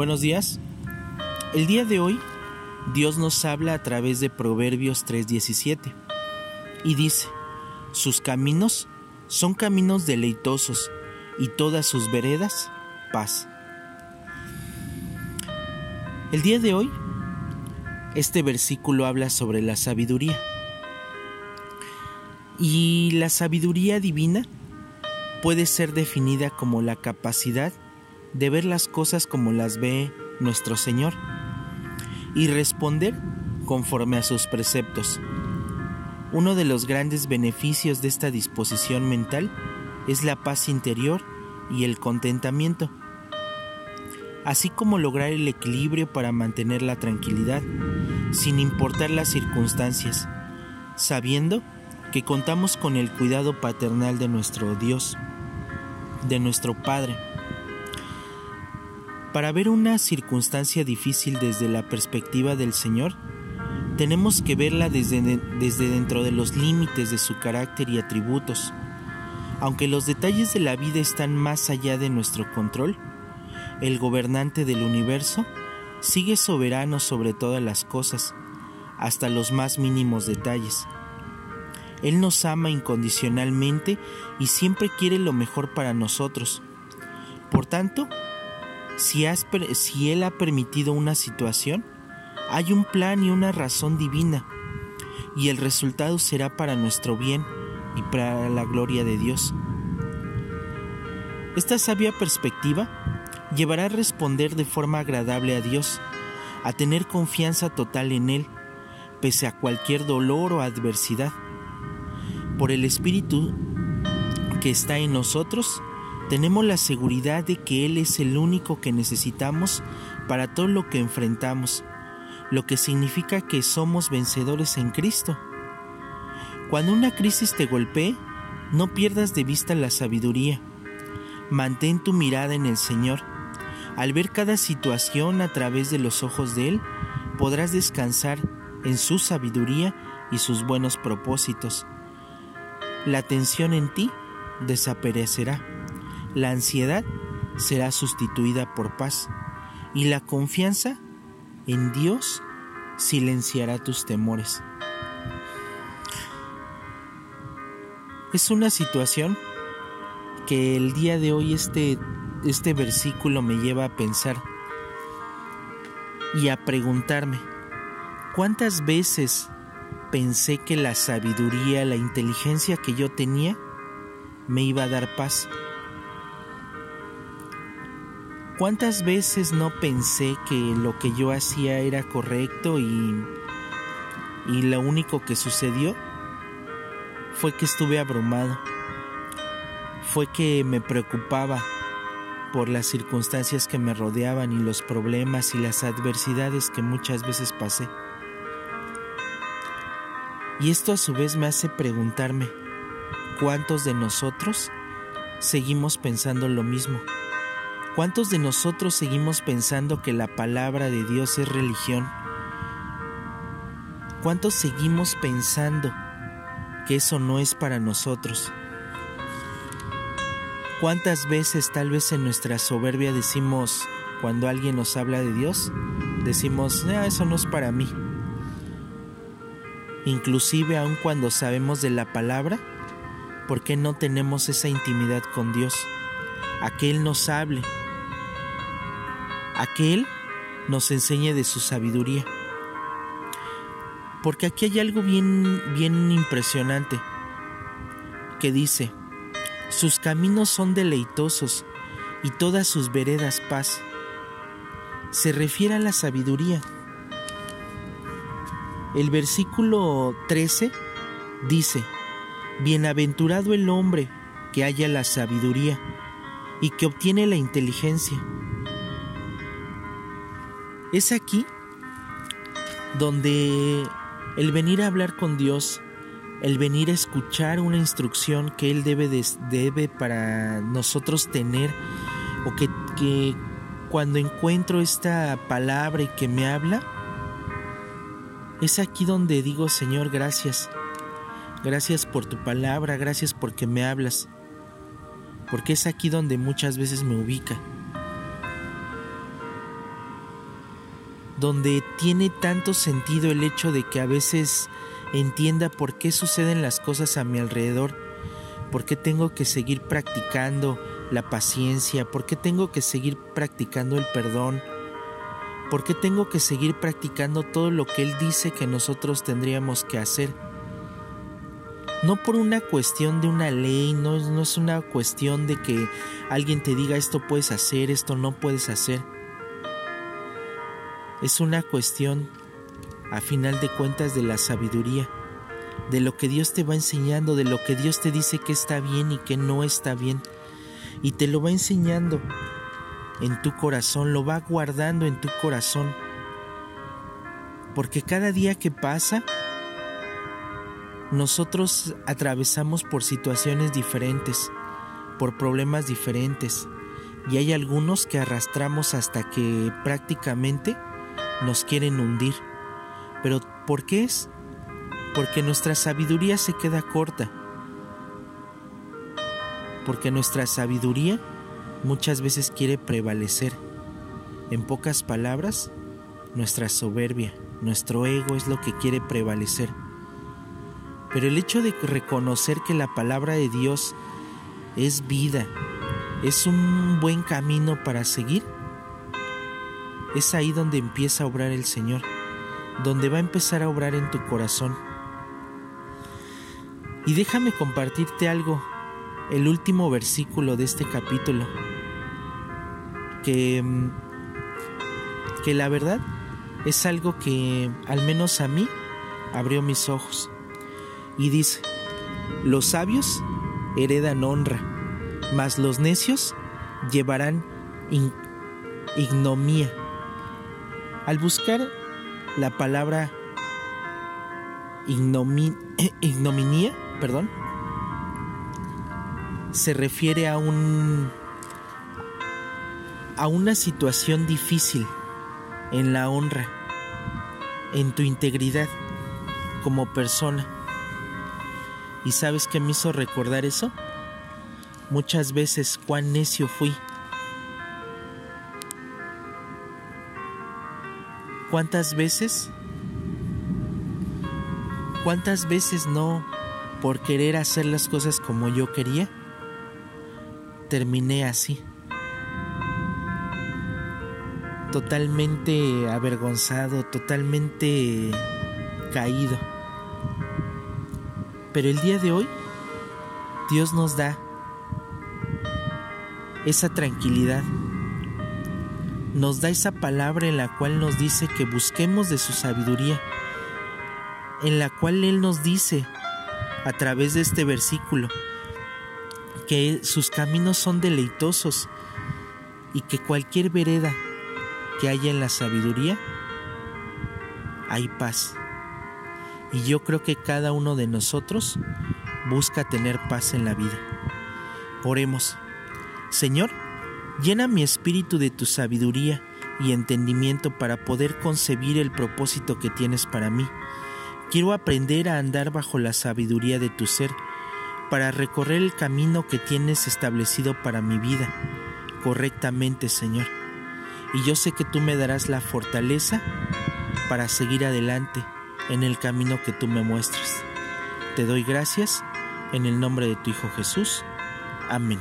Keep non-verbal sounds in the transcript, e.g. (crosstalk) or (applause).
Buenos días. El día de hoy Dios nos habla a través de Proverbios 3:17 y dice, sus caminos son caminos deleitosos y todas sus veredas paz. El día de hoy, este versículo habla sobre la sabiduría. Y la sabiduría divina puede ser definida como la capacidad de ver las cosas como las ve nuestro Señor y responder conforme a sus preceptos. Uno de los grandes beneficios de esta disposición mental es la paz interior y el contentamiento, así como lograr el equilibrio para mantener la tranquilidad, sin importar las circunstancias, sabiendo que contamos con el cuidado paternal de nuestro Dios, de nuestro Padre, para ver una circunstancia difícil desde la perspectiva del Señor, tenemos que verla desde, desde dentro de los límites de su carácter y atributos. Aunque los detalles de la vida están más allá de nuestro control, el gobernante del universo sigue soberano sobre todas las cosas, hasta los más mínimos detalles. Él nos ama incondicionalmente y siempre quiere lo mejor para nosotros. Por tanto, si, Él ha permitido una situación, hay un plan y una razón divina, y el resultado será para nuestro bien y para la gloria de Dios. Esta sabia perspectiva llevará a responder de forma agradable a Dios, a tener confianza total en Él, pese a cualquier dolor o adversidad. Por el Espíritu que está en nosotros, tenemos la seguridad de que Él es el único que necesitamos para todo lo que enfrentamos, lo que significa que somos vencedores en Cristo. Cuando una crisis te golpee, no pierdas de vista la sabiduría. Mantén tu mirada en el Señor. Al ver cada situación a través de los ojos de Él, podrás descansar en su sabiduría y sus buenos propósitos. La tensión en ti desaparecerá la ansiedad será sustituida por paz y la confianza en Dios silenciará tus temores. Es una situación que el día de hoy este, este versículo me lleva a pensar y a preguntarme, ¿cuántas veces pensé que la sabiduría, la inteligencia que yo tenía me iba a dar paz? ¿Cuántas veces no pensé que lo que yo hacía era correcto y, y lo único que sucedió fue que estuve abrumado? Fue que me preocupaba por las circunstancias que me rodeaban y los problemas y las adversidades que muchas veces pasé. Y esto a su vez me hace preguntarme, ¿cuántos de nosotros seguimos pensando lo mismo? ¿Cuántos de nosotros seguimos pensando que la palabra de Dios es religión? ¿Cuántos seguimos pensando que eso no es para nosotros? ¿Cuántas veces tal vez en nuestra soberbia decimos, cuando alguien nos habla de Dios, decimos, no, eso no es para mí? Inclusive aun cuando sabemos de la palabra, ¿por qué no tenemos esa intimidad con Dios? A que Él nos hable, a que Él nos enseñe de su sabiduría. Porque aquí hay algo bien, bien impresionante que dice, sus caminos son deleitosos y todas sus veredas paz. Se refiere a la sabiduría. El versículo 13 dice, Bienaventurado el hombre que haya la sabiduría y que obtiene la inteligencia es aquí donde el venir a hablar con Dios, el venir a escuchar una instrucción que Él debe, debe para nosotros tener, o que, que cuando encuentro esta palabra y que me habla, es aquí donde digo, Señor, gracias. Gracias por tu palabra, gracias porque me hablas. Porque es aquí donde muchas veces me ubica. donde tiene tanto sentido el hecho de que a veces entienda por qué suceden las cosas a mi alrededor, por qué tengo que seguir practicando la paciencia, por qué tengo que seguir practicando el perdón, por qué tengo que seguir practicando todo lo que Él dice que nosotros tendríamos que hacer. No por una cuestión de una ley, no, no es una cuestión de que alguien te diga esto puedes hacer, esto no puedes hacer. Es una cuestión, a final de cuentas, de la sabiduría, de lo que Dios te va enseñando, de lo que Dios te dice que está bien y que no está bien. Y te lo va enseñando en tu corazón, lo va guardando en tu corazón. Porque cada día que pasa, nosotros atravesamos por situaciones diferentes, por problemas diferentes, y hay algunos que arrastramos hasta que prácticamente nos quieren hundir. Pero ¿por qué es? Porque nuestra sabiduría se queda corta. Porque nuestra sabiduría muchas veces quiere prevalecer. En pocas palabras, nuestra soberbia, nuestro ego es lo que quiere prevalecer. Pero el hecho de reconocer que la palabra de Dios es vida, es un buen camino para seguir, es ahí donde empieza a obrar el Señor, donde va a empezar a obrar en tu corazón. Y déjame compartirte algo, el último versículo de este capítulo, que, mm, que la verdad es algo que al menos a mí abrió mis ojos. Y dice, los sabios heredan honra, mas los necios llevarán ignomía. Al buscar la palabra (clears throat) ignominia, perdón, se refiere a un a una situación difícil en la honra, en tu integridad como persona. ¿Y sabes qué me hizo recordar eso? Muchas veces cuán necio fui ¿Cuántas veces? ¿Cuántas veces no, por querer hacer las cosas como yo quería, terminé así? Totalmente avergonzado, totalmente caído. Pero el día de hoy, Dios nos da esa tranquilidad nos da esa palabra en la cual nos dice que busquemos de su sabiduría, en la cual Él nos dice a través de este versículo que sus caminos son deleitosos y que cualquier vereda que haya en la sabiduría, hay paz. Y yo creo que cada uno de nosotros busca tener paz en la vida. Oremos. Señor, Llena mi espíritu de tu sabiduría y entendimiento para poder concebir el propósito que tienes para mí. Quiero aprender a andar bajo la sabiduría de tu ser, para recorrer el camino que tienes establecido para mi vida, correctamente, Señor. Y yo sé que tú me darás la fortaleza para seguir adelante en el camino que tú me muestras. Te doy gracias en el nombre de tu Hijo Jesús. Amén.